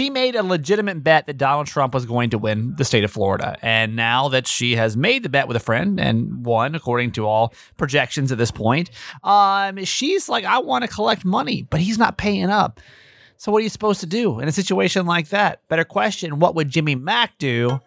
she made a legitimate bet that Donald Trump was going to win the state of Florida. And now that she has made the bet with a friend and won, according to all projections at this point, um, she's like, I want to collect money, but he's not paying up. So, what are you supposed to do in a situation like that? Better question what would Jimmy Mack do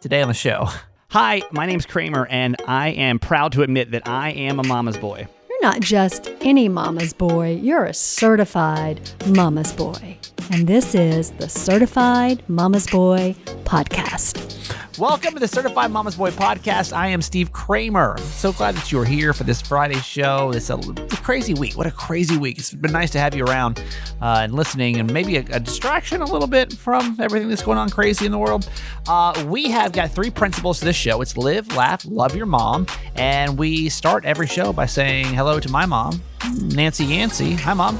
today on the show? Hi, my name's Kramer, and I am proud to admit that I am a mama's boy. You're not just any mama's boy, you're a certified mama's boy. And this is the Certified Mama's Boy Podcast. Welcome to the Certified Mama's Boy podcast. I am Steve Kramer. So glad that you are here for this Friday show. It's a, a crazy week. What a crazy week. It's been nice to have you around uh, and listening and maybe a, a, distraction a little bit from everything that's going on crazy in the world. Uh, we have got three principles to this show it's live, laugh, love your mom. And we start every show by saying hello to my mom, Nancy Yancey. Hi, mom.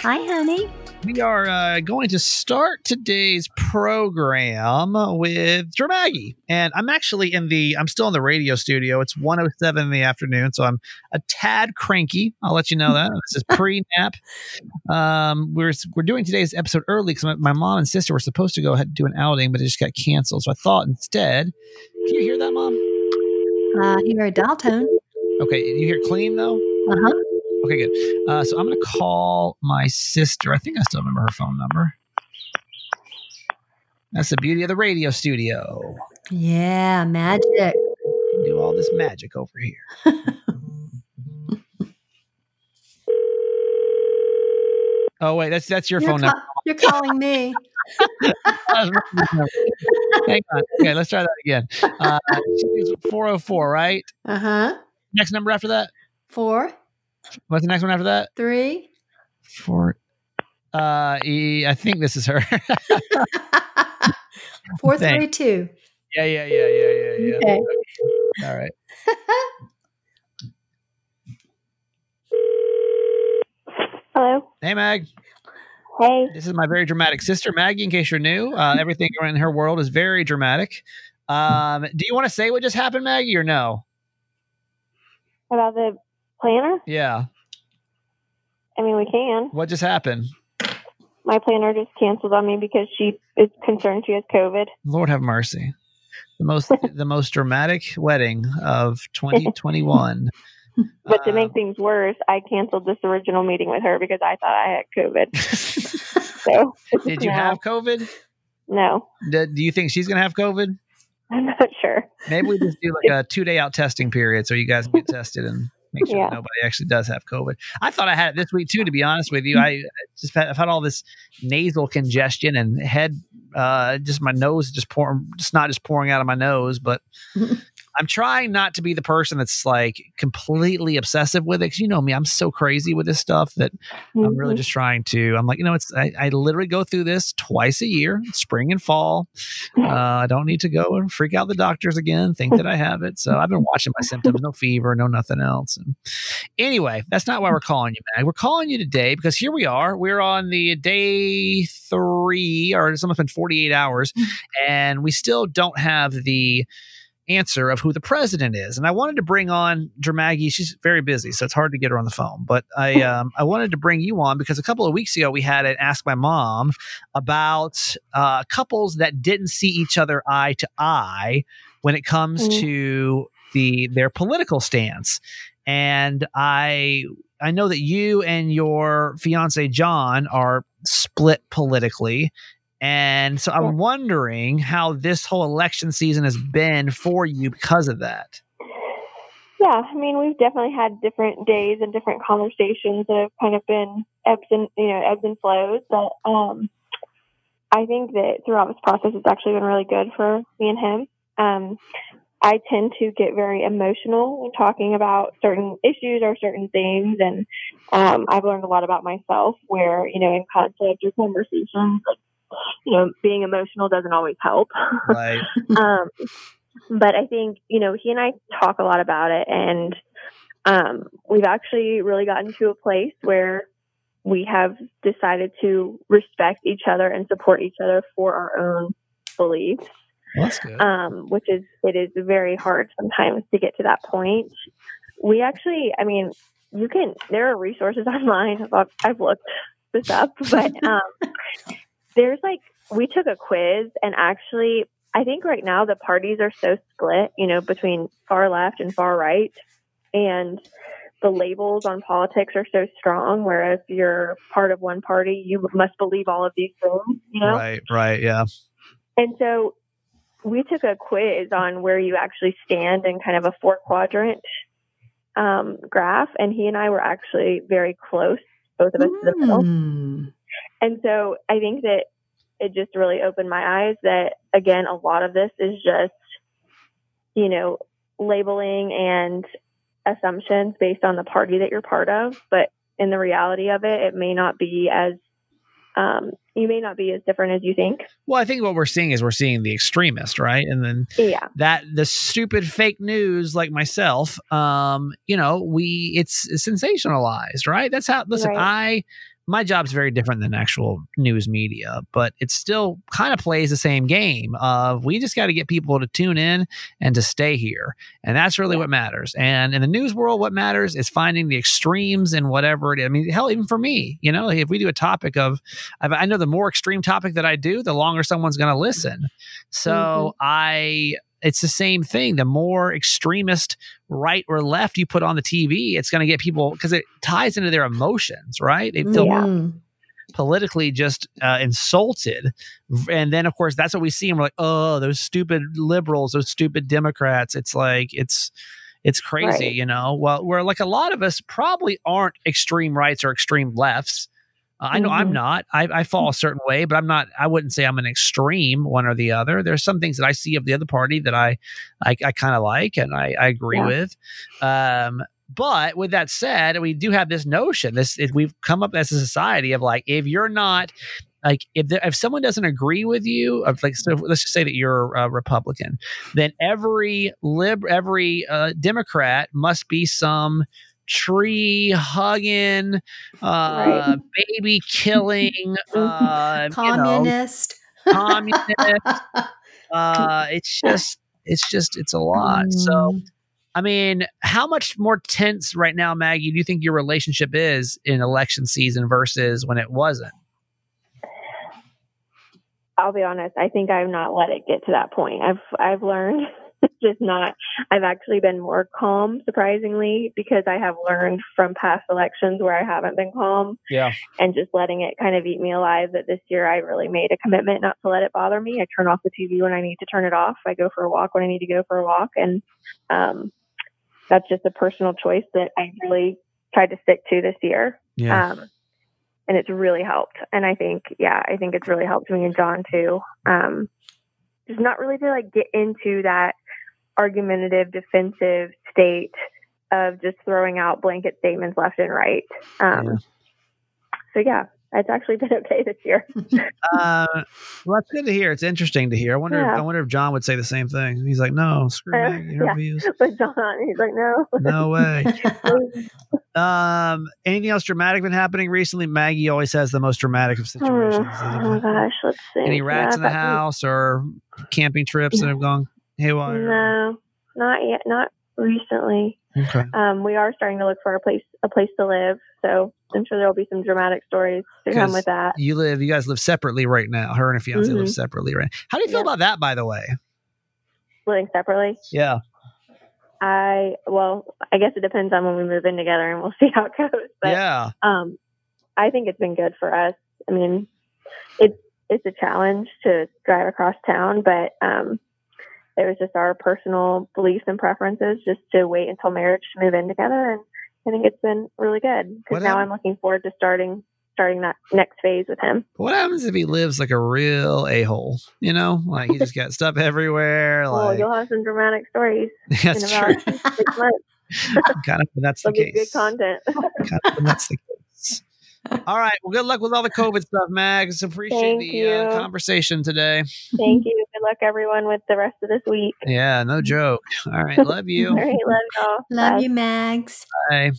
Hi, honey we are uh, going to start today's program with Dramaggie. And I'm actually in the, I'm still in the radio studio. It's 107 in the afternoon, so I'm a tad cranky. I'll let you know that. this is pre-nap. Um, we're, we're doing today's episode early because my, my, mom and sister were supposed to go ahead and do an outing, but it just got canceled. So I thought instead, can you hear that, mom? Uh, you hear a dial tone. Okay, you hear clean though? Uh-huh. Okay, good. Uh, so I'm going to call my sister. I think I still remember her phone number. That's the beauty of the radio studio. Yeah, magic. Do all this magic over here. oh wait, that's that's your you're phone ca- number. You're calling me. Hang on. Okay, let's try that again. Uh, 404, right? Uh huh. Next number after that? Four. What's the next one after that? Three. Four. Uh, e, I think this is her. Four, three, two. Yeah, yeah, yeah, yeah, yeah, yeah. Okay. All right. Hello. Hey, Mag. Hey. This is my very dramatic sister, Maggie. In case you're new, uh, everything in her world is very dramatic. Um, do you want to say what just happened, Maggie, or no? About the planner? Yeah. I mean, we can. What just happened? My planner just canceled on me because she is concerned she has COVID. Lord have mercy. The most the most dramatic wedding of 2021. but to make um, things worse, I canceled this original meeting with her because I thought I had COVID. so did you have COVID? No. Do, do you think she's going to have COVID? I'm not sure. Maybe we just do like a two day out testing period so you guys can get tested and make sure yeah. nobody actually does have COVID. I thought I had it this week too, to be honest with you. I just had, I've had all this nasal congestion and head, uh, just my nose just pouring, just not just pouring out of my nose, but I'm trying not to be the person that's like completely obsessive with it. Cause you know me, I'm so crazy with this stuff that mm-hmm. I'm really mm-hmm. just trying to. I'm like, you know, it's I, I, literally go through this twice a year, spring and fall. Uh, I don't need to go and freak out the doctors again, think that I have it. So I've been watching my symptoms, no fever, no nothing else. And anyway, that's not why we're calling you, Mag. We're calling you today because here we are. We're on the day three, or it's almost been 48 hours, mm. and we still don't have the answer of who the president is. And I wanted to bring on Dramaggie. She's very busy, so it's hard to get her on the phone. But I um, I wanted to bring you on because a couple of weeks ago we had an Ask My Mom about uh, couples that didn't see each other eye to eye when it comes mm. to the their political stance. And I I know that you and your fiance John are split politically and so I'm wondering how this whole election season has been for you because of that. Yeah, I mean, we've definitely had different days and different conversations that have kind of been ebbs and you know ebbs and flows. But um, I think that throughout this process, it's actually been really good for me and him. Um, I tend to get very emotional when talking about certain issues or certain things, and um, I've learned a lot about myself. Where you know, in conflict or conversations, like you know, being emotional doesn't always help. Right. um, but I think, you know, he and I talk a lot about it and um, we've actually really gotten to a place where we have decided to respect each other and support each other for our own beliefs. That's good. Um, which is, it is very hard sometimes to get to that point. We actually, I mean, you can, there are resources online. I've, I've looked this up, but um, there's like we took a quiz and actually I think right now the parties are so split, you know, between far left and far right. And the labels on politics are so strong, whereas you're part of one party, you must believe all of these things, you know? Right, right, yeah. And so we took a quiz on where you actually stand in kind of a four quadrant um, graph, and he and I were actually very close, both of us to the middle. And so I think that it just really opened my eyes that, again, a lot of this is just, you know, labeling and assumptions based on the party that you're part of. But in the reality of it, it may not be as um, you may not be as different as you think. Well, I think what we're seeing is we're seeing the extremist, right? And then Yeah. that the stupid fake news like myself, um, you know, we it's sensationalized, right? That's how listen, Right. I my job's very different than actual news media, but it still kind of plays the same game of we just got to get people to tune in and to stay here. And that's really what matters. And in the news world, what matters is finding the extremes and whatever it is. I mean, hell, even for me, you know, if we do a topic of, I I know the more extreme topic that I do, the longer someone's going to listen. So mm-hmm. I, it's the same thing. The more extremist right or left you put on the TV, it's going to get people because it ties into their emotions, right? They feel Yeah. Politically just uh, insulted. And then, of course, that's what we see. And we're like, oh, those stupid liberals, those stupid Democrats. It's like, it's, it's crazy, Right. you know? Well, where like a lot of us probably aren't extreme rights or extreme lefts. Uh, I know I'm Mhm. not. I, I fall a certain way, but I'm not. I wouldn't say I'm an extreme one or the other. There's some things that I see of the other party that I, I, I kind of like and I, I agree Yeah. with. Um, but with that said, we do have this notion. This if we've come up as a society of like, if you're not like if the, if someone doesn't agree with you, of like so let's just say that you're a Republican, then every lib every uh, Democrat must be some tree hugging, uh, baby killing, uh, you know, Communist. communist. Uh, it's just it's just it's a lot. So Mm. I mean, how much more tense right now, Maggie, do you think your relationship is in election season versus when it wasn't? I'll be honest. I think I've not let it get to that point. I've I've learned just not. I've actually been more calm, surprisingly, because I have learned from past elections where I haven't been calm Yeah. and just letting it kind of eat me alive. That this year I really made a commitment not to let it bother me. I turn off the TV when I need to turn it off. I go for a walk when I need to go for a walk, and um, that's just a personal choice that I really tried to stick to this year. Yeah. Um, and it's really helped. And I think, yeah, I think it's really helped me and John too. Um, just not really to like get into that argumentative, defensive state of just throwing out blanket statements left and right. Um, Yeah. So yeah, it's actually been okay this year. uh, well, that's good to hear. It's interesting to hear. I wonder. If, I wonder if John would say the same thing. He's like, "No, screw Uh, Maggie, her yeah. but John, he's like, no. No way." Um, anything else dramatic been happening recently? Maggie always has the most dramatic of Oh, situations. oh gosh, let's see. Any rats Yeah, in the house or camping trips that have gone haywire? No, not yet. Not recently. Okay. Um, we are starting to look for a place a place to live. So I'm sure there will be some dramatic stories to come with that. You live. You guys live separately right now. Her and her fiance live Mhm. separately right. Now. How do you feel Yeah. about that? By the way. Living separately. Yeah. I well, I guess it depends on when we move in together, and we'll see how it goes. But yeah. um, I think it's been good for us. I mean, it's it's a challenge to drive across town, but um, it was just our personal beliefs and preferences just to wait until marriage to move in together, and I think it's been really good because now I'm looking forward to starting starting that next phase with him. What happens if he lives like a real a hole? You know, like he just got stuff everywhere. Well, Like Oh, you'll have some dramatic stories in that's true. six months. kind of, that's the It'll good case. content. kind of that's the case. All right. Well, good luck with all the COVID stuff, Mags. Appreciate Thank the uh, conversation today. Thank you. Good luck, everyone, with the rest of this week. Yeah, no joke. All right. Love you. All right, love y'all. Love Bye. you, Mags. Bye.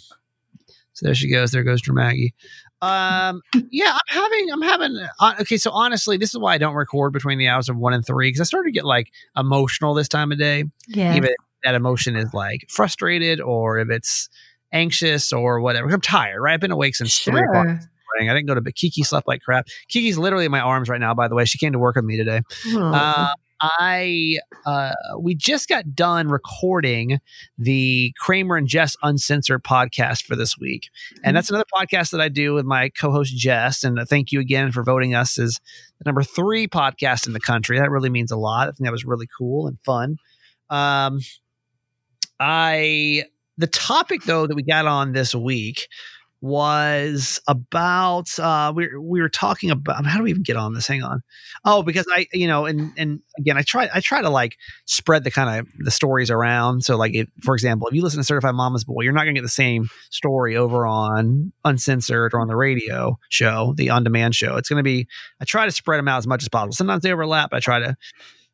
So there she goes. There goes Dramaggie. Um, yeah, I'm having, I'm having, uh, okay. So honestly, this is why I don't record between the hours of one and three because I started to get like emotional this time of day. Yeah. Even if that emotion is like frustrated or if it's anxious or whatever. I'm tired, right? I've been awake since three o'clock I didn't go to bed. Kiki slept like crap. Kiki's literally in my arms right now. By the way, she came to work with me today. Uh, I uh, we just got done recording the Kramer and Jess Uncensored podcast for this week, and that's another podcast that I do with my co-host Jess. And thank you again for voting us as the number three podcast in the country. That really means a lot. I think that was really cool and fun. Um, I the topic though that we got on this week was about uh we we were talking about how do we even get on this? Hang on. Oh because i you know and and again i try i try to like spread the kind of the stories around. So like if, for example if you listen to certified mama's boy you're not going to get the same story over on uncensored or on the radio show the on demand show. It's going to be i try to spread them out as much as possible. Sometimes they overlap i try to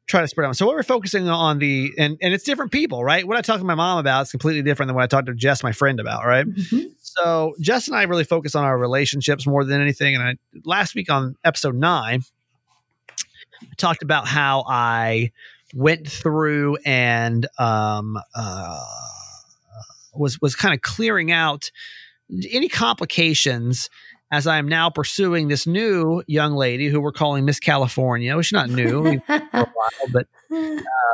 try to spread out. So what we're focusing on the and and it's different people, right? What I talk to my mom about is completely different than what I talked to Jess, my friend, about, right? Mm-hmm. So Jess and I really focus on our relationships more than anything. And I last week on episode nine, I talked about how I went through and um uh was was kind of clearing out any complications as I am now pursuing this new young lady who we're calling Miss California, which is not new for a while, but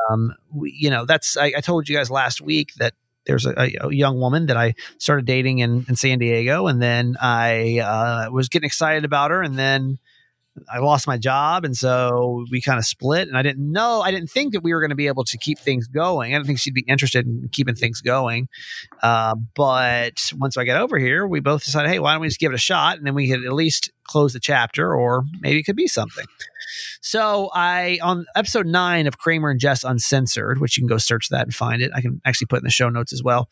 um, we, you know, that's I, I, told you guys last week that there's a, a, young woman that I started dating in, in San Diego, and then I uh, was getting excited about her, and then I lost my job, and so we kind of split. And I didn't know, I didn't think that we were going to be able to keep things going. I didn't think she'd be interested in keeping things going. Uh, but once I got over here, we both decided, hey, why don't we just give it a shot, and then we could at least close the chapter, or maybe it could be something. So I on episode nine of Kramer and Jess Uncensored, which you can go search that and find it. I can actually put in the show notes as well.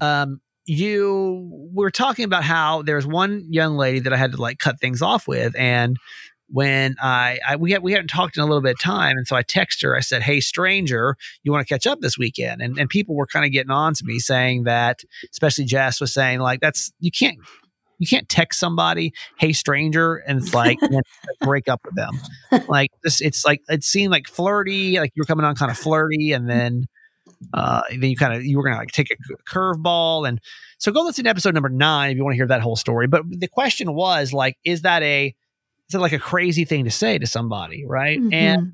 Um, you were talking about how there's one young lady that I had to like cut things off with, and when I, I we had, we hadn't talked in a little bit of time, and so I text her. I said, "Hey, stranger, you want to catch up this weekend?" And and people were kind of getting on to me saying that, especially Jess was saying like, "That's you can't." You can't text somebody, "Hey, stranger," and it's like break up with them. Like this, it's like it seemed like flirty, like you're coming on kind of flirty, and then uh, then you kind of you were gonna like take a curveball, and so go listen to episode number nine if you want to hear that whole story. But the question was like, is that a it's like a crazy thing to say to somebody, right? Mm-hmm. And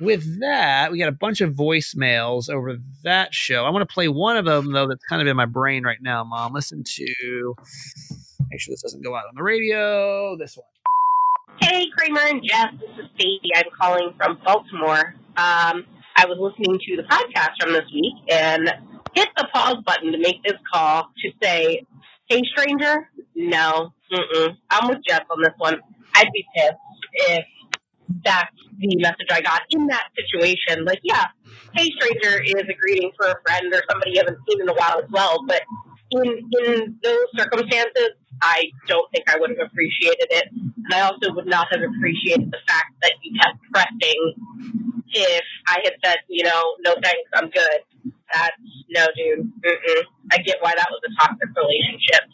with that, we got a bunch of voicemails over that show. I want to play one of them though that's kind of in my brain right now, Mom. Listen to make sure this doesn't go out on the radio. This one. Hey, Kramer and Jeff. This is Stacey. I'm calling from Baltimore. Um, I was listening to the podcast from this week and hit the pause button to make this call to say, "Hey, stranger, no, mm-mm. I'm with Jeff on this one." I'd be pissed if that's the message I got in that situation. Like, yeah, hey, stranger is a greeting for a friend or somebody you haven't seen in a while as well. But in in those circumstances, I don't think I would have appreciated it, and I also would not have appreciated the fact that you kept pressing. If I had said, you know, no thanks, I'm good. That's no, dude. Mm-mm. I get why that was a toxic relationship.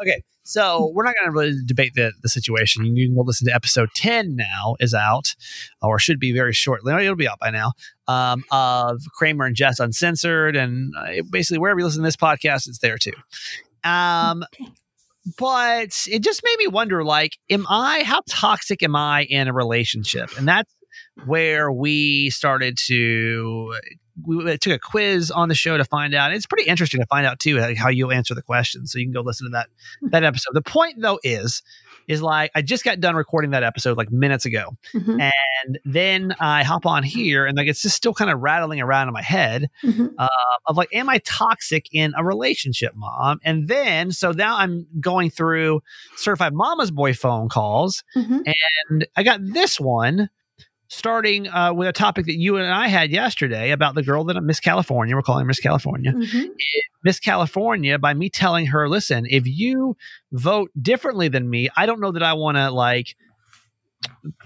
Okay, so we're not going to really debate the, the situation. You can go listen to episode 10 now is out, or should be very shortly. It'll be out by now, um, of Kramer and Jess Uncensored. And uh, basically, wherever you listen to this podcast, it's there too. Um, but it just made me wonder like, am I, how toxic am I in a relationship? And that's where we started to we took a quiz on the show to find out. It's pretty interesting to find out too how you'll answer the questions. So you can go listen to that hmm. that episode. The point though is is like I just got done recording that episode like minutes ago, mm-hmm. and then I hop on here and like it's just still kind of rattling around in my head mm-hmm. uh, of like, am I toxic in a relationship, mom? And then so now I'm going through certified mama's boy phone calls, mm-hmm. and I got this one starting uh, with a topic that you and I had yesterday about the girl that Miss California, we're calling Miss California. Mm-hmm. Miss California, by me telling her, listen, if you vote differently than me, I don't know that I want to like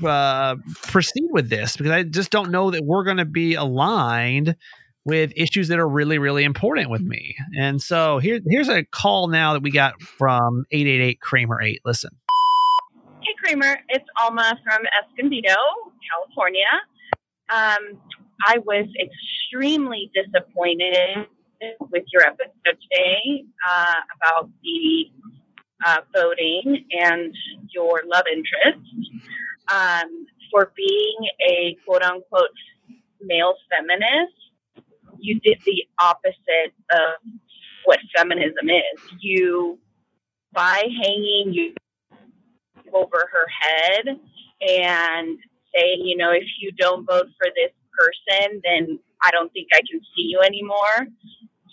uh, proceed with this because I just don't know that we're going to be aligned with issues that are really, really important with me. And so here, here's a call now that we got from 888 Kramer 8. Listen. Hey, Kramer. It's Alma from Escondido, California. Um, I was extremely disappointed with your episode today uh, about the uh, voting and your love interest um, for being a quote unquote male feminist. You did the opposite of what feminism is. You, by hanging you over her head and saying, you know, if you don't vote for this person, then I don't think I can see you anymore.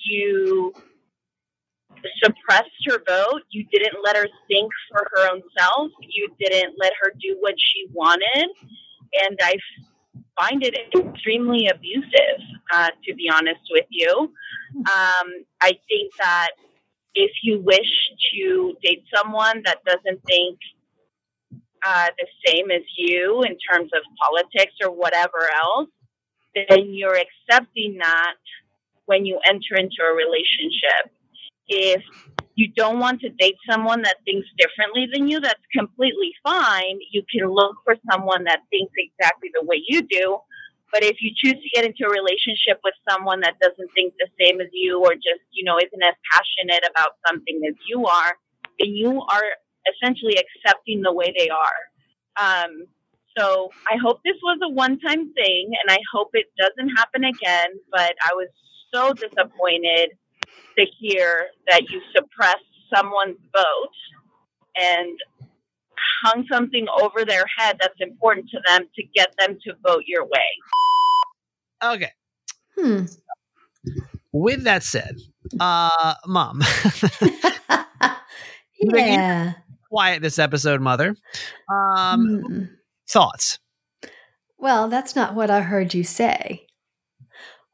You suppressed her vote. You didn't let her think for her own self. You didn't let her do what she wanted. And I find it extremely abusive, uh, to be honest with you. Um, I think that if you wish to date someone that doesn't think uh, the same as you in terms of politics or whatever else, then you're accepting that when you enter into a relationship. If you don't want to date someone that thinks differently than you, that's completely fine. You can look for someone that thinks exactly the way you do. But if you choose to get into a relationship with someone that doesn't think the same as you or just, you know, isn't as passionate about something as you are, then you are essentially accepting the way they are. Um, so I hope this was a one time thing and I hope it doesn't happen again. But I was so disappointed to hear that you suppressed someone's vote and hung something over their head that's important to them to get them to vote your way. Okay. Hmm. With that said, uh, mom, yeah. Quiet this episode, mother. Um, Hmm. thoughts? Well, that's not what I heard you say.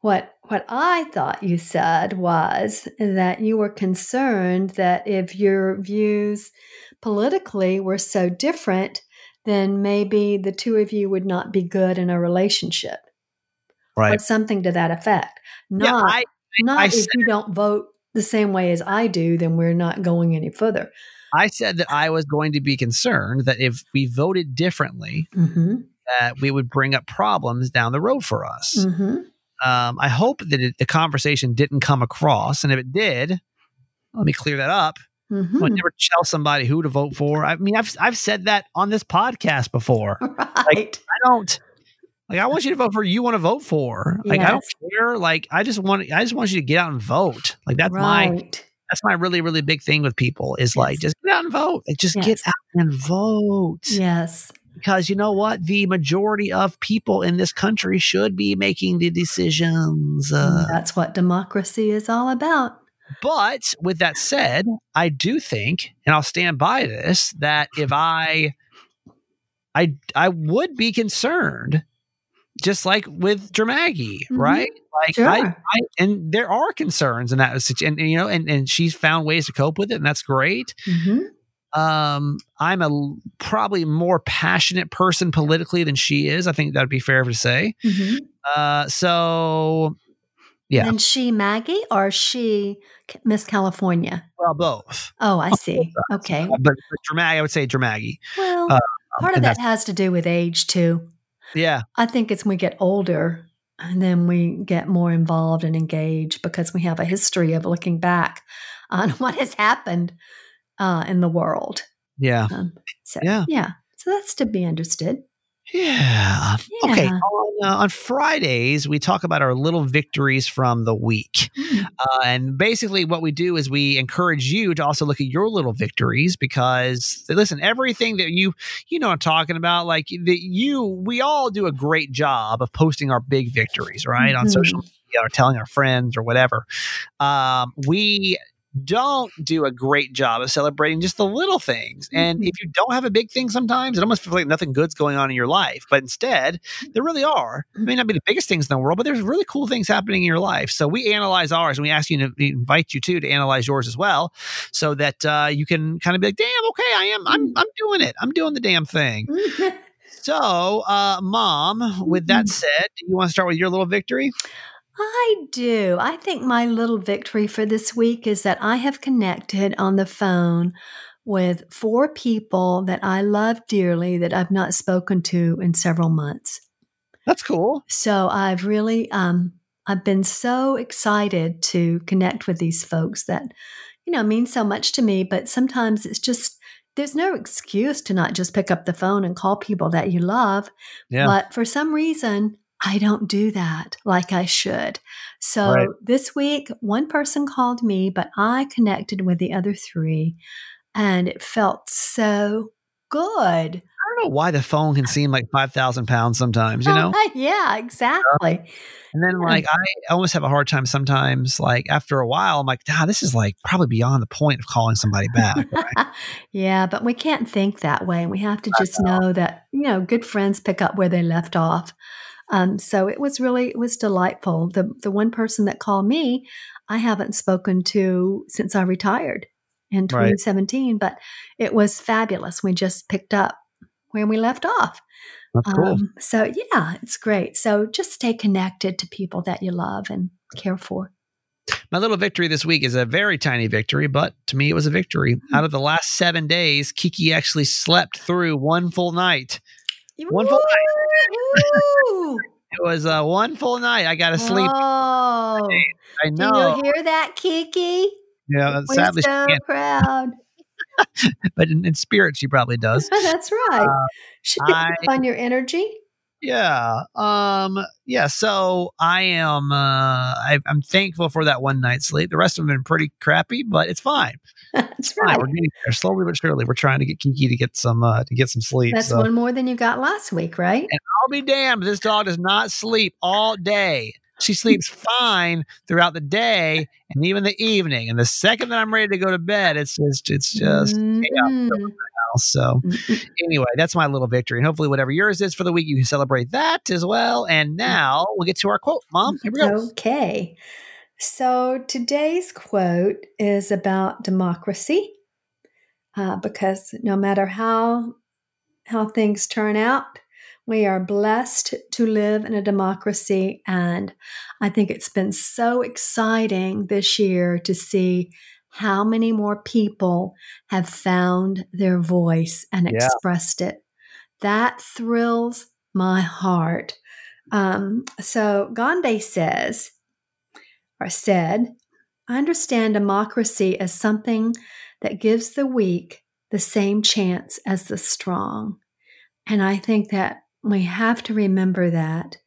What what I thought you said was that you were concerned that if your views politically were so different, then maybe the two of you would not be good in a relationship. Or Right. something to that effect. Not yeah, I, not I if said- you don't vote the same way as I do, then we're not going any further. I said that I was going to be concerned that if we voted differently, hmm that we would bring up problems down the road for us. hmm Um, I hope that it, the conversation didn't come across, and if it did, let me clear that up. I hmm would never tell somebody who to vote for. I mean, I've I've said that on this podcast before. Right. I don't like. I want you to vote for who you want to vote for. Like I don't care. Like I just want I just want you to get out and vote. Like that's my right. That's my really really big thing with people is like just get out and vote. Like just Yes. get out and vote. Yes. Because you know what, the majority of people in this country should be making the decisions. Uh, That's what democracy is all about. But with that said, I do think, and I'll stand by this, that if I, I, I would be concerned, just like with Dramaggie, Mhm. right? Like Sure. I, I, and there are concerns in that situation, and you know, and and she's found ways to cope with it, and that's great. hmm Um, I'm a probably more passionate person politically than she is. I think that'd be fair to say. hmm Uh, so Yeah. And she Maggie or she Miss California? well, both. Oh, I see. Okay. Uh, but, but Dramaggie, I would say Dramaggie. Well, Uh, part of that has to do with age too. Yeah. I think it's when we get older and then we get more involved and engaged because we have a history of looking back on what has happened uh, in the world. Yeah. Um, so, Yeah. yeah. So that's to be understood. Yeah. Okay. On, uh, on Fridays, we talk about our little victories from the week. Mm. Uh, and basically, what we do is we encourage you to also look at your little victories because, listen, everything that you, you know, I'm talking about, like that you, we all do a great job of posting our big victories, right? On Mhm. social media or telling our friends or whatever. Um, we, don't do a great job of celebrating just the little things. And Mhm. if you don't have a big thing sometimes, it almost feels like nothing good's going on in your life. But instead, there really are. It may not be the biggest things in the world, but there's really cool things happening in your life. So we analyze ours and we ask you to invite you too to analyze yours as well so that uh, you can kind of be like, damn, okay, I am, I'm, I'm doing it. I'm doing the damn thing. So, uh, mom, with that said, do you want to start with your little victory? I do. I think my little victory for this week is that I have connected on the phone with four people that I love dearly that I've not spoken to in several months. That's cool. So I've really, um, I've been so excited to connect with these folks that, you know, means so much to me, but sometimes it's just, there's no excuse to not just pick up the phone and call people that you love. Yeah. But for some reason, I don't do that like I should. So Right. this week, one person called me, but I connected with the other three and it felt so good. I don't know why the phone can seem like 5,000 pounds sometimes, you know? yeah, exactly. And then, like, I almost have a hard time sometimes. Like, after a while, I'm like, ah, this is like probably beyond the point of calling somebody back. Right? yeah, but we can't think that way. We have to just know that, you know, good friends pick up where they left off. Um, so it was really it was delightful. The the one person that called me, I haven't spoken to since I retired in Right. 2017, but it was fabulous. We just picked up where we left off. Cool. Um, so yeah, it's great. So just stay connected to people that you love and care for. My little victory this week is a very tiny victory, but to me, it was a victory. Out of the last seven days, Kiki actually slept through one full night. One full Woo! It was uh, one full night. I got to sleep. Oh, I do know. you hear that, Kiki? Yeah, We're sadly, so proud. but in, in spirit, she probably does. That's right. Should pick up I- on your energy. Yeah. Um. Yeah. So I am. Uh. I, I'm thankful for that one night's sleep. The rest of them have been pretty crappy, but it's fine. That's Fine. right. We're getting there slowly but surely. We're trying to get Kiki to get some. Uh. To get some sleep. That's so one more than you got last week, right? And I'll be damned. This dog does not sleep all day. She sleeps fine throughout the day and even the evening. And the second that I'm ready to go to bed, it's just. It's just. Mm, So mm, anyway, that's my little victory. And hopefully, whatever yours is for the week, you can celebrate that as well. And now we'll get to our quote. Mom, here we go. Okay. So today's quote is about democracy, uh, because no matter how how things turn out, we are blessed to live in a democracy, and I think it's been so exciting this year to see how many more people have found their voice and Yeah. expressed it. That thrills my heart. Um, so Gandhi says, said, I understand democracy as something that gives the weak the same chance as the strong. And I think that we have to remember that,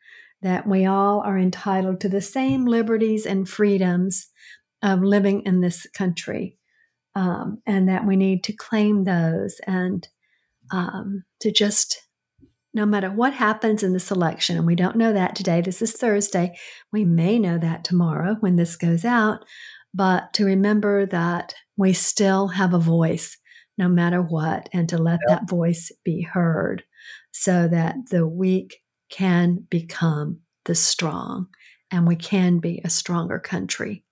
that we all are entitled to the same liberties and freedoms of living in this country, um, and that we need to claim those and um, to just, no matter what happens in this election, and we don't know that today, this is Thursday, we may know that tomorrow when this goes out, but to remember that we still have a voice no matter what, and to let that voice be heard so that the weak can become the strong and we can be a stronger country.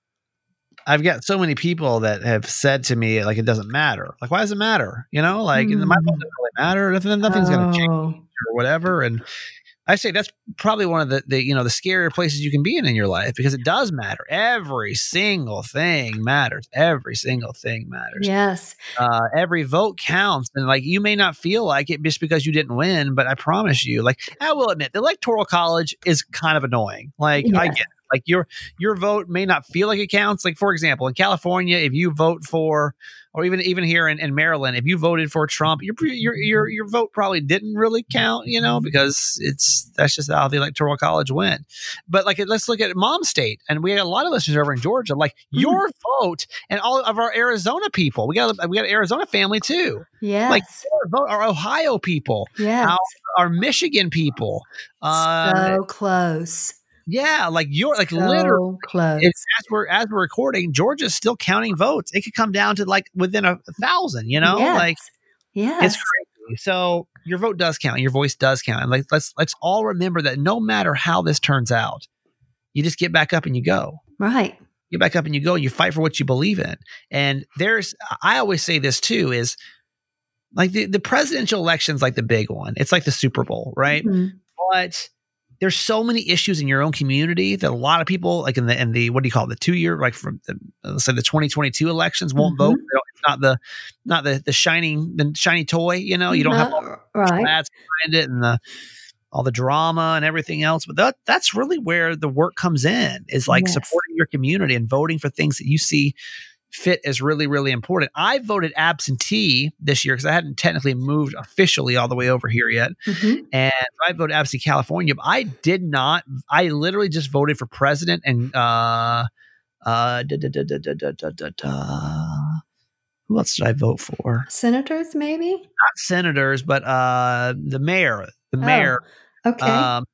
I've got so many people that have said to me, like, it doesn't matter. Like, why does it matter? You know, like, my Mm. vote doesn't really matter. Nothing, nothing's going to change Oh, or whatever. And I say that's probably one of the, the, you know, the scarier places you can be in in your life because it does matter. Every single thing matters. Every single thing matters. Yes. uh, every vote counts and like you may not feel like it just because you didn't win but i promise you like i will admit the electoral college is kind of annoying like i get it. Like your your vote may not feel like it counts like for example in california if you vote for or even even here in, in maryland if you voted for trump your your your your vote probably didn't really count you know because it's that's just how the electoral college went but like let's look at mom state and we had a lot of listeners over in georgia like your vote and all of our Arizona people. We got we got Arizona family too. Yeah, Like our, vote, our Ohio people, yeah, our, our Michigan people. Uh, so close. Yeah, like you're like So literally. close. It's, as we're as we're recording, Georgia's still counting votes. It could come down to like within a, thousand. You know, yes. like yeah. it's crazy. So your vote does count. Your voice does count. And like let's let's all remember that no matter how this turns out, you just get back up and you go. right. get back up and you go and you fight for what you believe in. And there's, I always say this too, is like the, the presidential election's like the big one. It's like the Super Bowl, right? Mhm. But there's so many issues in your own community that a lot of people, like in the in the what do you call it, the two year, like from the, let's say the 2022 elections, won't Mhm. vote. It's not the not the the shining the shiny toy. You know, you don't have all No, right. the ads behind it and the all the drama and everything else. But that that's really where the work comes in is like Yes. supporting your community and voting for things that you see fit is really, really important. I voted absentee this year because I hadn't technically moved officially all the way over here yet. Mm-hmm. And I voted absentee California, but I did not. I literally just voted for president and uh, uh, da, da, da, who else did I vote for? Senators, maybe not senators, but uh, the mayor, the oh, mayor. Okay. Um,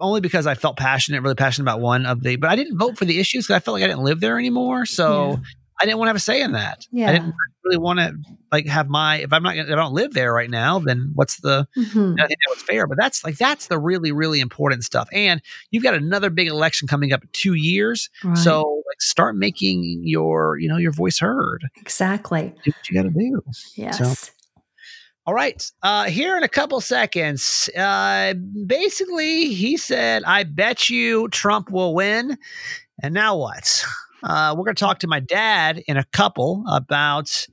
only because I felt passionate, really passionate about one of the, but I didn't vote for the issues because I felt like I didn't live there anymore. So Yeah. I didn't want to have a say in that. Yeah. I didn't really want to like have my, if I'm not, gonna- I don't live there right now, then what's the, Mhm. I think that was fair, but that's like, that's the really, really important stuff. And you've got another big election coming up in two years. Right. So like start making your, you know, your voice heard. exactly. Do what you got to do. Yes. All right. Uh, here in a couple seconds, uh, basically, he said, I bet you Trump will win. And now what? Uh, we're going to talk to my dad in a couple about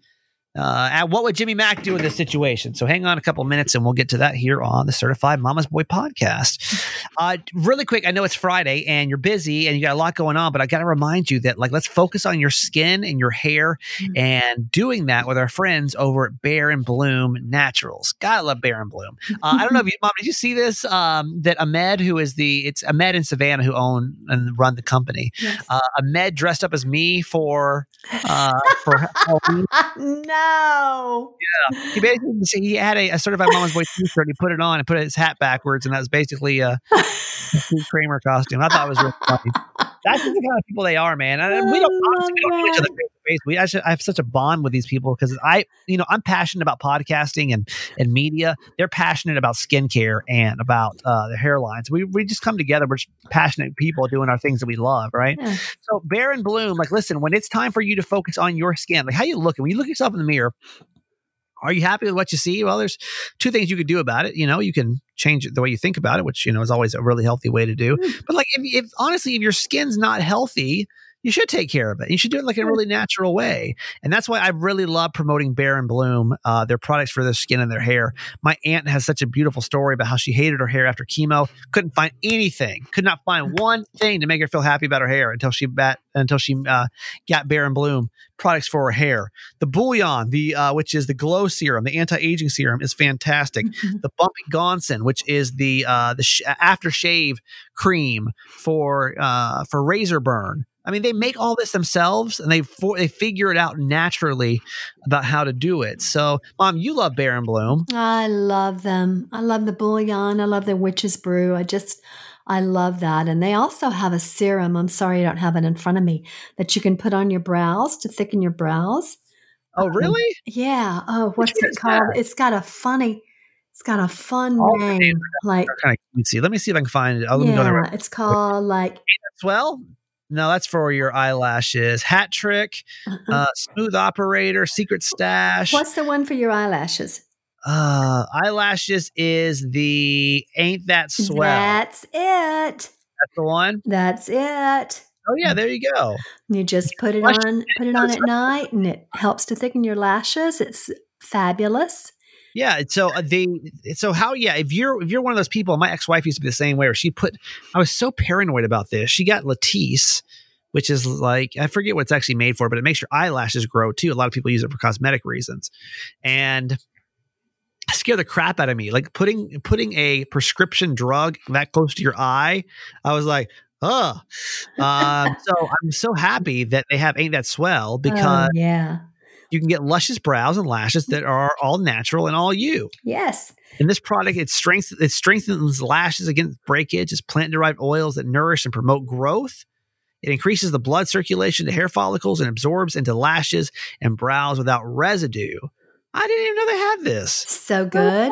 uh, at what would Jimmy Mack do in this situation. So hang on a couple minutes and we'll get to that here on the Certified Mama's Boy podcast. Uh, really quick, I know it's Friday and you're busy and you got a lot going on, but I got to remind you that like let's focus on your skin and your hair Mhm. and doing that with our friends over at Bare and Bloom Naturals. Gotta love Bear and Bloom. Uh, I don't know if you, mom, did you see this? Um, that Ahmed, who is the it's Ahmed and Savannah who own and run the company. Yes. Uh, Ahmed dressed up as me for uh, for Halloween. no. He basically he had a, a certified mama's boy t-shirt. He put it on and put his hat backwards, and that was basically a, a Steve Kramer costume. I thought it was really funny. That's just the kind of people they are, man. And we don't, honestly, we don't know each other oh, We actually, I have such a bond with these people because I, you know, I'm passionate about podcasting and and media. They're passionate about skincare and about uh, their hairlines. We we just come together. We're just passionate people doing our things that we love, right? Yeah. So Bare and Bloom, like, listen, when it's time for you to focus on your skin, like how you looking, when you look yourself in the mirror, are you happy with what you see? Well, there's two things you could do about it. You know, you can change the way you think about it, which you know is always a really healthy way to do. But like, if, if honestly, if your skin's not healthy, you should take care of it. You should do it like in a really natural way, and that's why I really love promoting Bare and Bloom, uh, their products for their skin and their hair. My aunt has such a beautiful story about how she hated her hair after chemo, couldn't find anything, could not find one thing to make her feel happy about her hair until she bat until she uh, got Bare and Bloom products for her hair. The Bouillon, the uh, which is the glow serum, the anti aging serum, is fantastic. Mhm. The Bumpy Gonson, which is the uh, the sh- aftershave cream for uh, for razor burn. I mean, they make all this themselves, and they for, they figure it out naturally about how to do it. So, Mom, you love Bare and Bloom. I love them. I love the bouillon. I love the witch's brew. I just, I love that. And they also have a serum. I'm sorry I don't have it in front of me that you can put on your brows to thicken your brows. Oh, um, really? Yeah. Oh, what's one it called? that? It's got a funny, it's got a fun All name. Like, Kind of see. Let me see if I can find it. Oh, let me yeah, it's called like, Well, no, that's for your eyelashes. Hat trick, uh, smooth operator, secret stash. what's the one for your eyelashes? Uh, eyelashes is the ain't that swell. That's it. That's the one. That's it. Oh yeah, there you go. You just put it on, put it on at night, and it helps to thicken your lashes. It's fabulous. Yeah. So uh, the so how yeah if you're if you're one of those people, my ex wife used to be the same way. Where she put, I was so paranoid about this. She got Latisse, which is like I forget what it's actually made for, but it makes your eyelashes grow too. A lot of people use it for cosmetic reasons, and. it Scared the crap out of me. Like putting putting a prescription drug that close to your eye, I was like, oh. Um, so I'm so happy that they have Ain't That Swell because oh, yeah, you can get luscious brows and lashes that mm-hmm. are all natural and all you. yes, And this product, it strengthens it strengthens lashes against breakage. It's plant derived oils that nourish and promote growth. It increases the blood circulation to hair follicles and absorbs into lashes and brows without residue. I didn't even know they had this. so oh, good.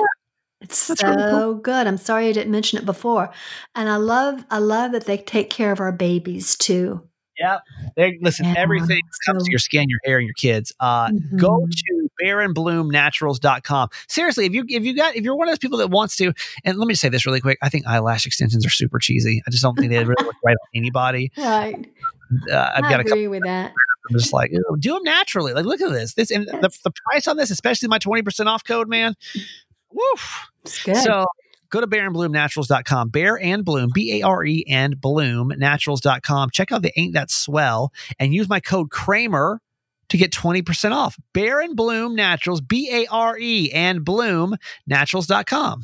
It's That's so really good. I'm sorry I didn't mention it before. And I love, I love that they take care of our babies too. Yeah. They listen, Yeah, everything comes to your skin, your hair, and your kids. Uh go Mhm. to bareandbloomnaturals.com. Seriously, if you if you got if you're one of those people that wants to, and let me just say this really quick, I think eyelash extensions are super cheesy. I just don't think they really look right on anybody. Right. Uh, I've I got a agree with that. I'm just like, "Ew, do them naturally. Like, look at this. This and the, the price on this, especially my 20% off code, man. Woof. It's good. So go to bareandbloomnaturals.com. Bare and Bloom, B A R E and Bloom naturals.com. Check out the Ain't That Swell and use my code Kramer to get 20% off. Bare and Bloom Naturals, B A R E and Bloom Naturals.com.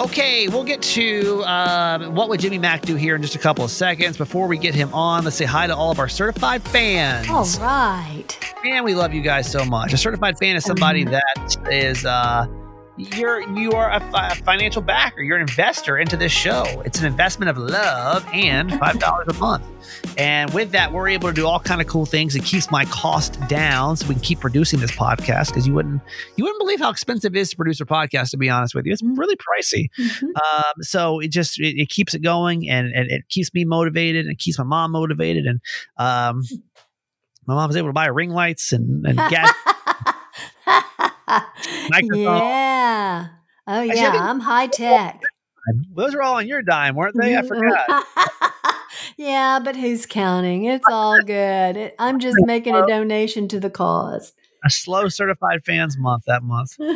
Okay, we'll get to um, what would Jimmy Mack do here in just a couple of seconds. Before we get him on, let's say hi to all of our certified fans. All right. Man, we love you guys so much. A certified fan is somebody that is uh, you're you are a, fi- a financial backer. You're an investor into this show. It's an investment of love and five dollars a month. And with that, we're able to do all kind of cool things. It keeps my cost down, so we can keep producing this podcast. Because you wouldn't you wouldn't believe how expensive it is to produce a podcast. To be honest with you, it's really pricey. Mhm. Um, so it just it, it keeps it going, and, and it keeps me motivated, and it keeps my mom motivated, and um, my mom was able to buy ring lights and and gas. Microphone. yeah. Oh yeah, I'm high tech. Those are all on your dime, weren't they? I forgot. yeah, but who's counting? It's all good. I'm just making a donation to the cause. A slow certified fans month that month.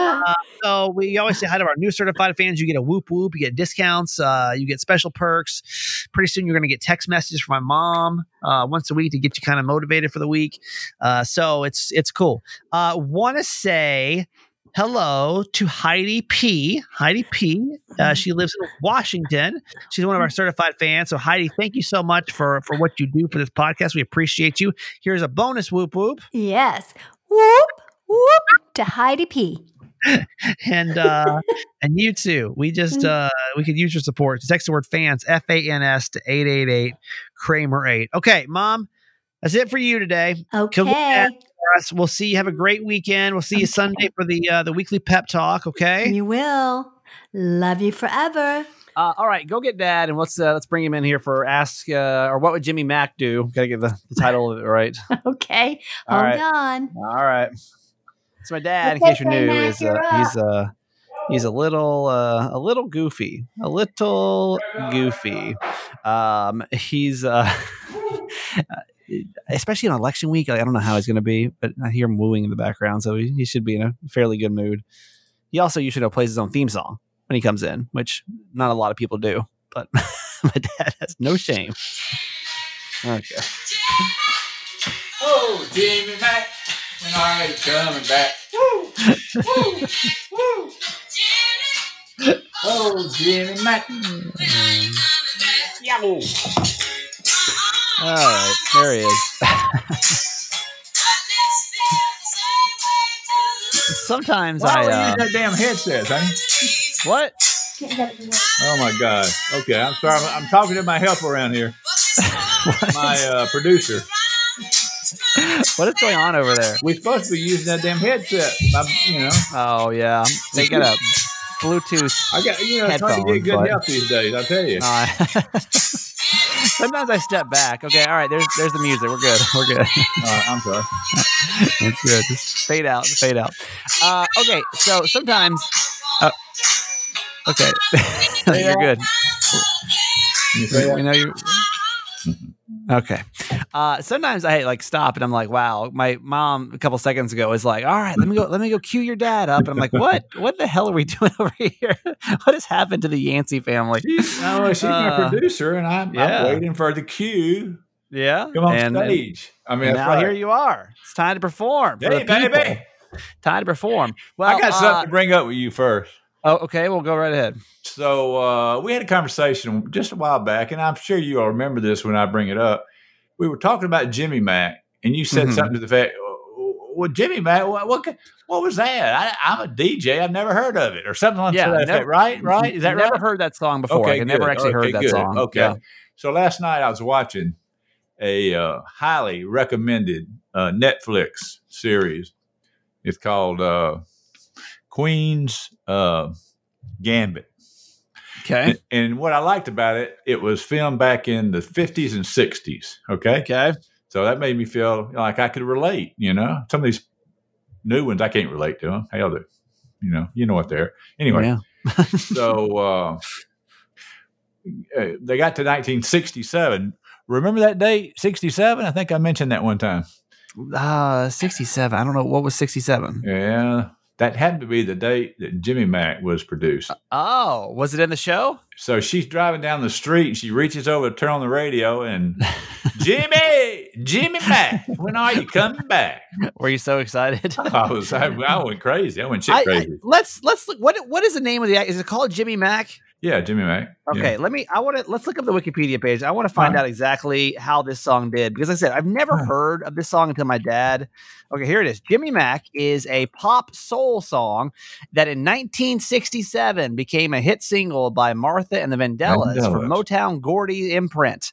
Uh, so we always say hi to our new certified fans. You get a whoop whoop, you get discounts, uh, you get special perks. Pretty soon you're going to get text messages from my mom uh, once a week to get you kind of motivated for the week. Uh, so it's it's cool. Uh, Want to say hello to Heidi P. Heidi P. Uh, she lives in Washington. She's one of our certified fans. So Heidi, thank you so much for for what you do for this podcast. We appreciate you. Here's a bonus whoop whoop. yes. Whoop whoop to Heidi P. and uh and you too we just uh we could use your support text the word fans f-a-n-s to 888 kramer 8 okay mom that's it for you today Okay. Cat for us. we'll see you have a great weekend we'll see you sunday for the uh the weekly pep talk okay You will. Love you forever. Uh, all right, go get dad, and let's uh, let's bring him in here for ask uh, or what would Jimmy Mack do? Got to get the, the title of it right. Okay. All Hold right. on. All right. So my dad, in case you're new, Mac, is uh, you're he's uh he's a little uh, a little goofy, a little goofy. Um, he's uh, especially on election week. I don't know how he's going to be, but I hear him wooing in the background, so he, he should be in a fairly good mood. He also usually plays his own theme song when he comes in, which not a lot of people do, but my dad has no shame. Okay. Oh, Jimmy Mack, when are you coming back? Woo! Woo! Woo! Oh, Jimmy Mack. Yahoo! All right, there he is. Sometimes Why I would you uh, use that damn headset, honey? what? Oh my God. Okay, I'm sorry. I'm, I'm talking to my helper around here, my uh, producer. what is going on over there? We're supposed to be using that damn headset. I'm, you know, Oh yeah, they got a Bluetooth. I got you know, it's hard to get good but- help these days. I tell you. No, I- Sometimes I step back. Okay, all right. There's there's the music. We're good. We're good. Uh, I'm sorry. It's good. Just fade out. Fade out. Uh, okay, so sometimes. Uh, okay, you're good. You? We know you. Okay. Uh, sometimes I like stop and I'm like, wow. My mom a couple seconds ago was like, all right, let me go, let me go cue your dad up. And I'm like, what? What the hell are we doing over here? what has happened to the Yancey family? She's, oh, she's Uh, my producer, and I'm, yeah. I'm waiting for the cue. Yeah. Come on and, and stage. I mean, now right. here you are. It's time to perform. Hey, baby. Time to perform. Well, I got uh, something to bring up with you first. Oh, okay. We'll go right ahead. So uh, we had a conversation just a while back, and I'm sure you all remember this when I bring it up. We were talking about Jimmy Mack, and you said Mhm. something to the fact, "Well, Jimmy Mack, what what, what was that? I, I'm a DJ. I've never heard of it, or something like Yeah, that. never- right? Right? Is that never right? heard that song before. I never actually Okay, heard that good. song. Okay. Yeah. So last night I was watching a uh, highly recommended uh, Netflix series. It's called uh, Queen's uh, Gambit. Okay. And, and what I liked about it, it was filmed back in the 50s and 60s. Okay. Okay. So that made me feel like I could relate. You know, some of these new ones I can't relate to them. Hell, they you know, you know what they're anyway. Yeah. so uh, uh, they got to 1967. Remember that date, 67? I think I mentioned that one time. Uh, 67. I don't know. What was 67? Yeah. That happened to be the date that Jimmy Mack was produced. Uh, oh, was it in the show? So she's driving down the street and she reaches over to turn on the radio and Jimmy, Jimmy Mack, when are you coming back? Were you so excited? I was, I, I went crazy. I went shit I- I- crazy. let's let's look. What what is the name of the? act- Is it called Jimmy Mack? Yeah, Jimmy Mack. Okay, Yeah. let me. I want to let's look up the Wikipedia page. I want to find out exactly how this song did because like I said I've never heard of this song until my dad. Okay, here it is. Jimmy Mack is a pop soul song that in 1967 became a hit single by Martha and the Vandellas, for Motown Gordy imprint.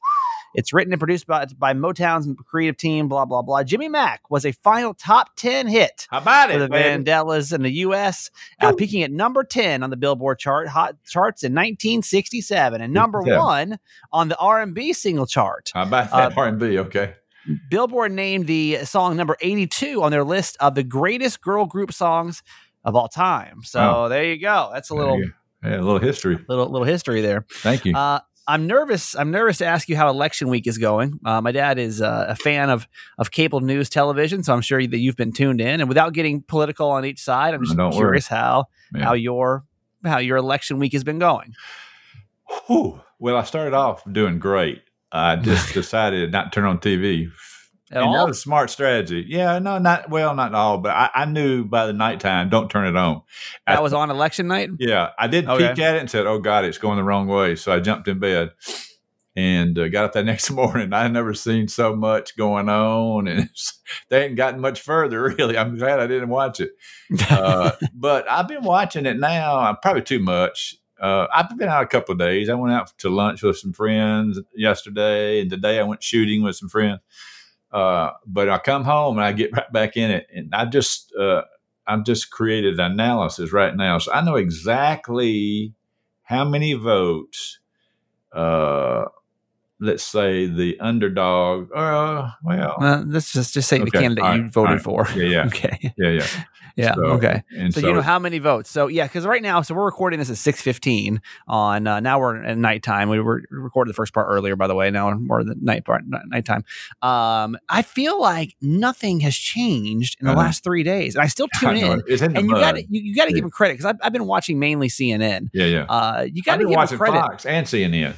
It's written and produced by, by Motown's creative team. Blah blah blah. Jimmy Mack was a final top 10 hit How about for it, the baby? Vandellas in the U.S., uh, peaking at number 10 on the Billboard chart hot charts in 1967 and number 67. one on the R&B single chart. How about that Uh, R&B? Okay. Billboard named the song number 82 on their list of the greatest girl group songs of all time. So Wow. there you go. That's a little. Yeah, a little history. little little history there. Thank you. Uh, I'm nervous. I'm nervous to ask you how election week is going. Uh, my dad is uh, a fan of of cable news television, so I'm sure that you've been tuned in. And without getting political on each side, I'm just Don't worry. curious how Yeah. how your how your election week has been going. Whew. Well, I started off doing great. I just decided not to turn on TV. At and all? that was a smart strategy. Yeah, no, not well, not all, but I, I knew by the nighttime, don't turn it on. That I- was on election night. Yeah, I did Okay. peek at it and said, "Oh God, it's going the wrong way." So I jumped in bed and uh, got up that next morning. I had never seen so much going on, and they hadn't gotten much further. Really, I'm glad I didn't watch it. Uh, but I've been watching it now. uh, Probably too much. Uh, I've been out a couple of days. I went out to lunch with some friends yesterday, and today I went shooting with some friends. Uh, but I come home and I get right back in it, and I just uh, I've just created analysis right now, so I know exactly how many votes. Uh, let's say the underdog. Uh, well, Uh, let's just just say the Okay, candidate all you voted right. for. Yeah, yeah. Okay. yeah, yeah, Yeah. So- okay. And So, you know how many votes? So yeah, because right now, so we're recording this at six fifteen on. Uh, now we're at nighttime. We were recorded the first part earlier, by the way. Now we're more the night part, nighttime. Um, I feel like nothing has changed in the Uh-huh. last three days, and I still tune know in. it. It's in the And you got to you, you got to give him credit because I've, I've been watching mainly CNN. yeah, yeah. Uh, you got to been give him credit. Fox and CNN.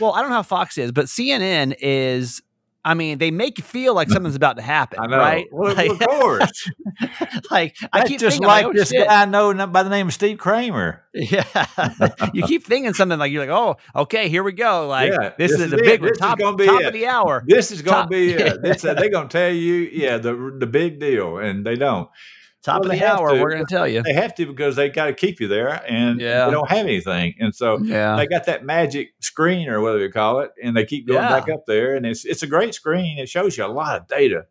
Well, I don't know how Fox is, but CNN is. I mean, they make you feel like something's about to happen, I know. right? Well, like, of course. like I keep just thinking, like oh, this shit. guy I know by the name of Steve Kramer. Yeah, you keep thinking something like you're like, oh, okay, here we go. Like Yeah, this, this is is a big This is top, top it. of the hour. This is going to be yeah. it. This, uh, they're going to tell you, yeah, the the big deal, and they don't. Top Well, of the hour. to. We're going to tell you. They have to because they got to keep you there, and Yeah. they don't have anything, and so Yeah, they got that magic screen or whatever you call it, and they keep going Yeah. back up there, and it's it's a great screen. It shows you a lot of data.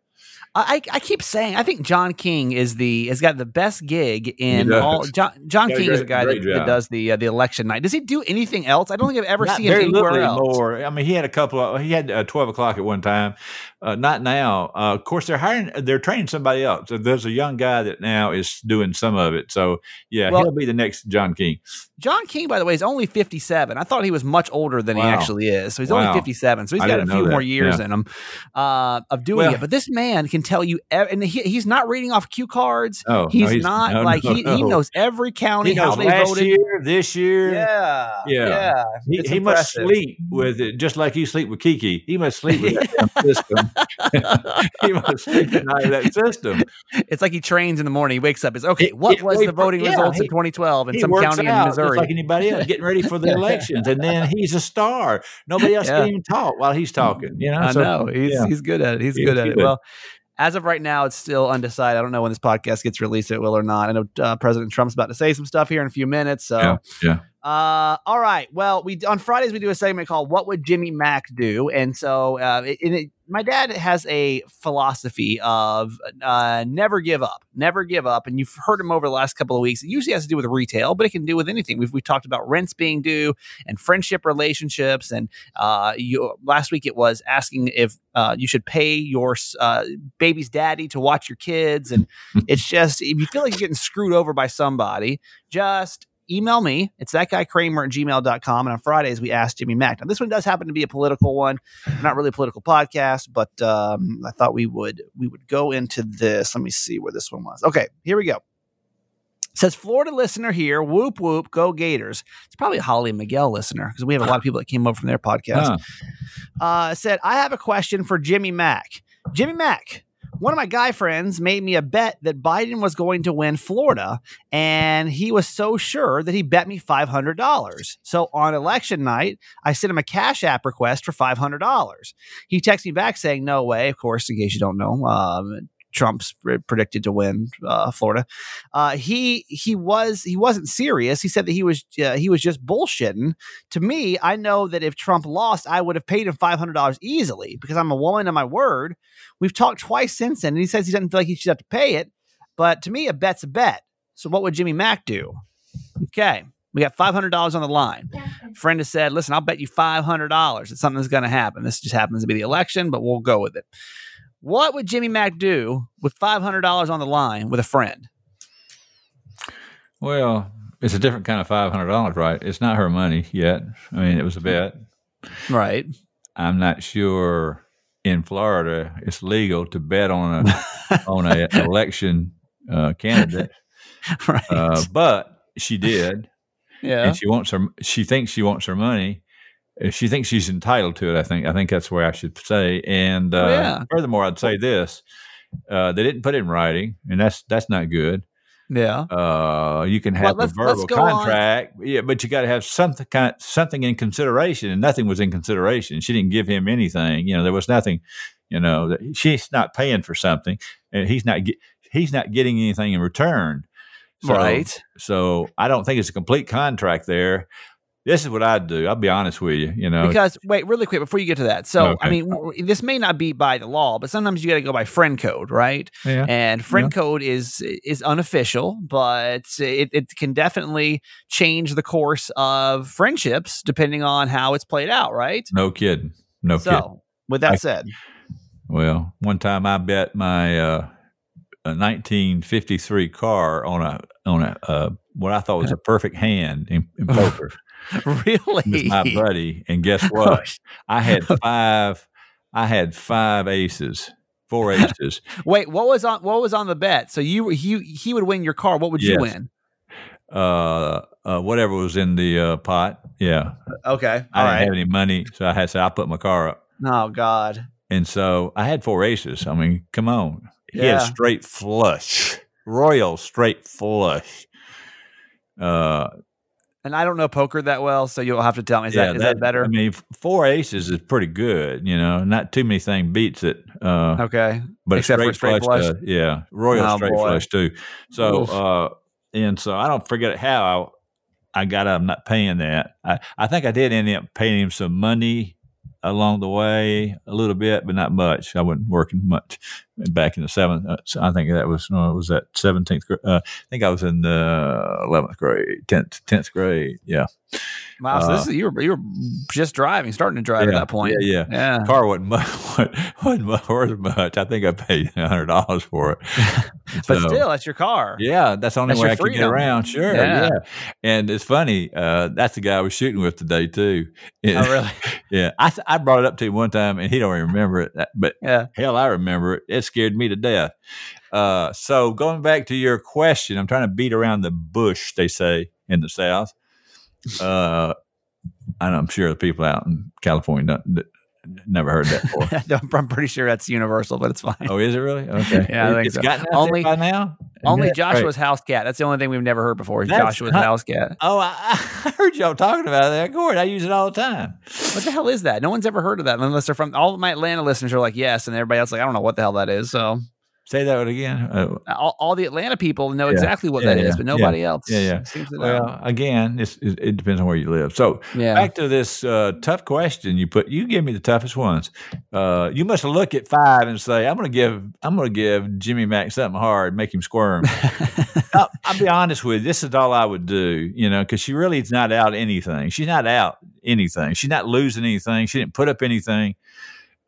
I, I keep saying I think John King is the has got the best gig in all. John, John Got a King is the guy that, that does the uh, the election night. Does he do anything else? I don't think I've ever Not seen him very anywhere little else. anymore. I mean, he had a couple of. He had uh, twelve o'clock at one time. Uh, not now. Uh, of course, they're hiring. They're training somebody else. There's a young guy that now is doing some of it. So yeah, Well- he'll be the next John King. John King, by the way, is only 57. I thought he was much older than he actually is. So he's Wow. only 57. So he's I got a few more years Yeah. in him uh, of doing Well- it. But this man can tell you, ev- and he, he's not reading off cue cards. Oh, no, he's, he's- not no, like no, he, he knows every county He how knows they last voted. year, this year. Yeah, Yeah. yeah. He, he must sleep with it, just like you sleep with Kiki. He must sleep with that system. he must sleep at night that system. It's like he trains in the morning. He wakes up. It's okay. What it- was the voting yeah, results in 2012 in he some county in Missouri? like anybody else, getting ready for the elections, and then he's a star. Nobody else Yeah. can even talk while he's talking. You know, I So, know he's he's good at it. He's good at it. Well, as of right now, it's still undecided. I don't know when this podcast gets released. It will or not. I know uh, President Trump's about to say some stuff here in a few minutes, so Yeah, yeah. Uh, all right. Well, we on Fridays we do a segment called "What Would Jimmy Mack Do?" And so, uh, it, it, my dad has a philosophy of uh, never give up, never give up. And you've heard him over the last couple of weeks. It usually has to do with retail, but it can do with anything. We've we talked about rents being due and friendship relationships. And uh, you, last week it was asking if uh, you should pay your uh, baby's daddy to watch your kids. And it's just if you feel like you're getting screwed over by somebody, just email me. It's that guy Kramer at gmail.com. And on Fridays, we ask Jimmy Mack. Now, this one does happen to be a political one. not really a political podcast, but um, I thought we would we would go into this. Let me see where this one was. Okay, here we go. Says Florida listener here, whoop whoop, go Gators. It's probably a Holly Miguel listener because we have a lot of people that came over from their podcast. Huh. Uh, said, I have a question for Jimmy Mack. Jimmy Mack, one of my guy friends made me a bet that Biden was going to win Florida, and he was so sure that he bet me $500. So on election night, I sent him a Cash App request for $500. He texted me back saying, No way. Of course, in case you don't know, um, Trump's predicted to win uh, Florida. Uh, he he was he wasn't serious. He said that he was uh, he was just bullshitting. To me, I know that if Trump lost, I would have paid him five hundred dollars easily because I'm a woman of my word. We've talked twice since then, and he says he doesn't feel like he should have to pay it. But to me, a bet's a bet. So what would Jimmy Mack do? Okay. We got five hundred dollars on the line. Friend has said, "Listen, I'll bet you five hundred dollars that something's going to happen. This just happens to be the election, but we'll go with it." What would Jimmy Mack do with five hundred dollars on the line with a friend? Well, it's a different kind of five hundred dollars, right? It's not her money yet. I mean, it was a bet, right? I'm not sure in Florida it's legal to bet on a on an election uh, candidate, right? Uh, but she did, yeah, and she wants her. She thinks she wants her money, she thinks she's entitled to it. I think. I think that's where I should say. And uh, oh, yeah. furthermore, I'd say this: uh, they didn't put it in writing, and that's that's not good. Yeah. Uh, you can have well, a verbal contract, on. yeah, but you got to have something kind of, something in consideration, and nothing was in consideration. She didn't give him anything. You know, there was nothing. You know, that she's not paying for something, and he's not he's not getting anything in return. So, right. So I don't think it's a complete contract there this is what I'd do. I'll be honest with you, you know. Because wait, really quick before you get to that. So okay. I mean, this may not be by the law, but sometimes you got to go by friend code, right? Yeah. And friend yeah. code is is unofficial, but it, it can definitely change the course of friendships depending on how it's played out, right? No kidding. No kidding. so, with that I, said, well, one time I bet my uh, a 1953 car on a on a uh, what I thought was a perfect hand in, in poker. really? With my buddy. And guess what? I had five I had five aces. Four aces. Wait, what was on what was on the bet? So you he he would win your car. What would yes. you win? Uh, uh, whatever was in the uh, pot. Yeah. Okay. I All didn't right. have any money, so I had to. I put my car up. Oh God. And so I had four aces. I mean, come on. He Yeah. had straight flush, royal straight flush. Uh, And I don't know poker that well, so you'll have to tell me. Is that is that better? I mean, four aces is pretty good. You know, not too many things beats it. Uh, okay. but Except for straight, straight flush. does. yeah, royal Oh, straight boy. flush too. So, uh, and so I don't forget how I, I got. I'm not paying that. I, I think I did end up paying him some money along the way, a little bit, but not much. I wasn't working much back in the seventh. Uh, I think that was no, it was that seventeenth. Uh, I think I was in the eleventh grade, tenth, tenth grade. Yeah, Wow. So Uh, this is you were you were just driving, starting to drive at that point. yeah, Yeah. car wasn't much, wasn't worth much. I think I paid hundred dollars for it. But So- still, that's your car. Yeah, that's the only That's way I could get around. Sure, Yeah. yeah. And it's funny. Uh, that's the guy I was shooting with today too. Oh, really? yeah, I I brought it up to him one time, and he don't even remember it. But Yeah. hell, I remember it. It scared me to death. Uh, so going back to your question, I'm trying to beat around the bush. They say in the South. Uh, and I'm sure the people out in California never heard that before. I'm pretty sure that's universal, but it's fine. oh, is it really? Okay. Yeah, I think it's so. gotten Only- by now. Only Joshua's great. house cat. That's the only thing we've never heard before. Is That's Joshua's not- house cat. Oh, I, I heard y'all talking about that. Gord, I use it all the time. What the hell is that? No one's ever heard of that unless they're from all of my Atlanta listeners are like, yes, and everybody else like, I don't know what the hell that is. So Say that again. Uh, all, all the Atlanta people know Yeah. exactly what Yeah, that is, yeah, but nobody else. yeah, yeah. Seems to know. well, again, it's, it, it depends on where you live. So back to this uh, tough question you put. You give me the toughest ones. Uh, you must look at five and say, "I'm going to give, I'm going to give Jimmy Mack something hard, make him squirm." I'll, I'll be honest with you. This is all I would do, you know, because she really is not out anything. She's not out anything. She's not losing anything. She didn't put up anything.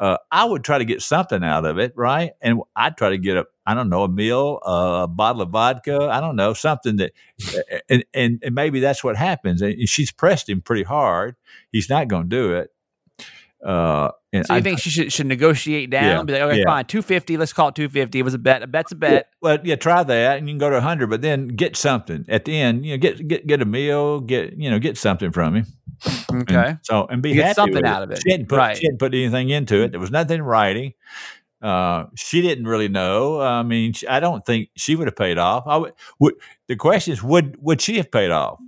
Uh, I would try to get something out of it, right? And I'd try to get a, I don't know, a meal, a bottle of vodka, I don't know, something that, and, and, and maybe that's what happens. And she's pressed him pretty hard. He's not going to do it. Uh, and So you I- think she should should negotiate down? Yeah, Be like, okay, yeah. fine, two fifty. Let's call it two fifty. It was a bet. A bet's a bet. Well, yeah, try that, and you can go to a hundred, but then get something at the end. You know, get get get a meal, get you know, get something from him. Okay. And so and be get something out of it. She hadn't put Right. she hadn't put anything into it. There was nothing in writing. Uh, she didn't really know. I mean, I don't think she would have paid off. I would. would the question is, would would she have paid off?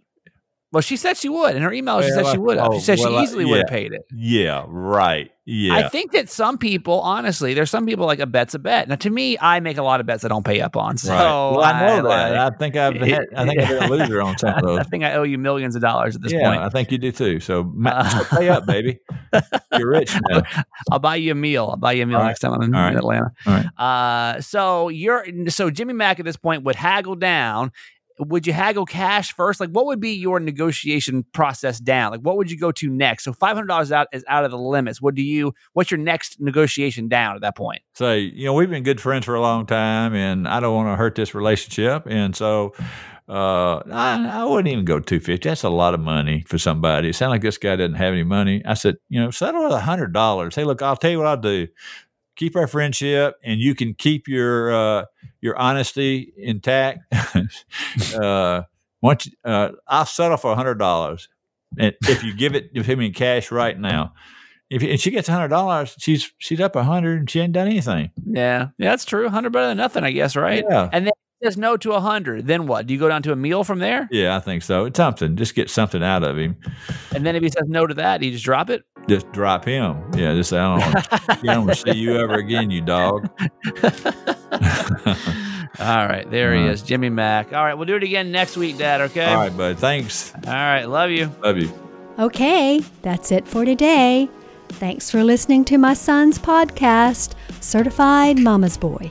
Well, she said she would. In her email, she said she would have. oh, she said well, she I- easily would have paid it. Yeah, right. Yeah, I think that some people, honestly, there's some people like a bet's a bet. Now, to me, I make a lot of bets I don't pay up on. So right. Well, I know that. like- I think I've had, I think I've been a loser on some of those. I think I owe you millions of dollars at this yeah, point. I think you do too. So, Uh, pay up, baby. You're rich now. I'll buy you a meal. I'll buy you a meal All right. next time I'm in, right. Atlanta. All right. Uh, so you're so Jimmy Mack at this point would haggle down. Would you haggle cash first? Like, what would be your negotiation process down? Like, what would you go to next? So five hundred dollars out is out of the limits. What do you? What's your next negotiation down at that point? say, you know, we've been good friends for a long time, and I don't want to hurt this relationship, and so uh, I, I wouldn't even go two fifty. That's a lot of money for somebody. It sounded like this guy doesn't have any money. I said, you know, settle with a hundred dollars. Hey, look, I'll tell you what I'll do. Keep our friendship, and you can keep your uh, your honesty intact. uh, once uh, I'll settle for a hundred dollars, and if you give it to me in cash right now. If and she gets a hundred dollars, she's she's up a hundred and she ain't done anything. Yeah, yeah, that's true. Hundred better than nothing, I guess, right? Yeah. And then he says no to a hundred. Then what? Do you go down to a meal from there? Yeah, I think so. It's something. Just get something out of him. And then if he says no to that, you just drop it. Just drop him. Yeah, just say, I don't, I don't want to see you ever again, you dog. All right, there he is, Jimmy Mack. All right, we'll do it again next week, Dad. Okay. All right, bud. Thanks. All right, love you. Love you. Okay, that's it for today. Thanks for listening to my son's podcast, Certified Mama's Boy.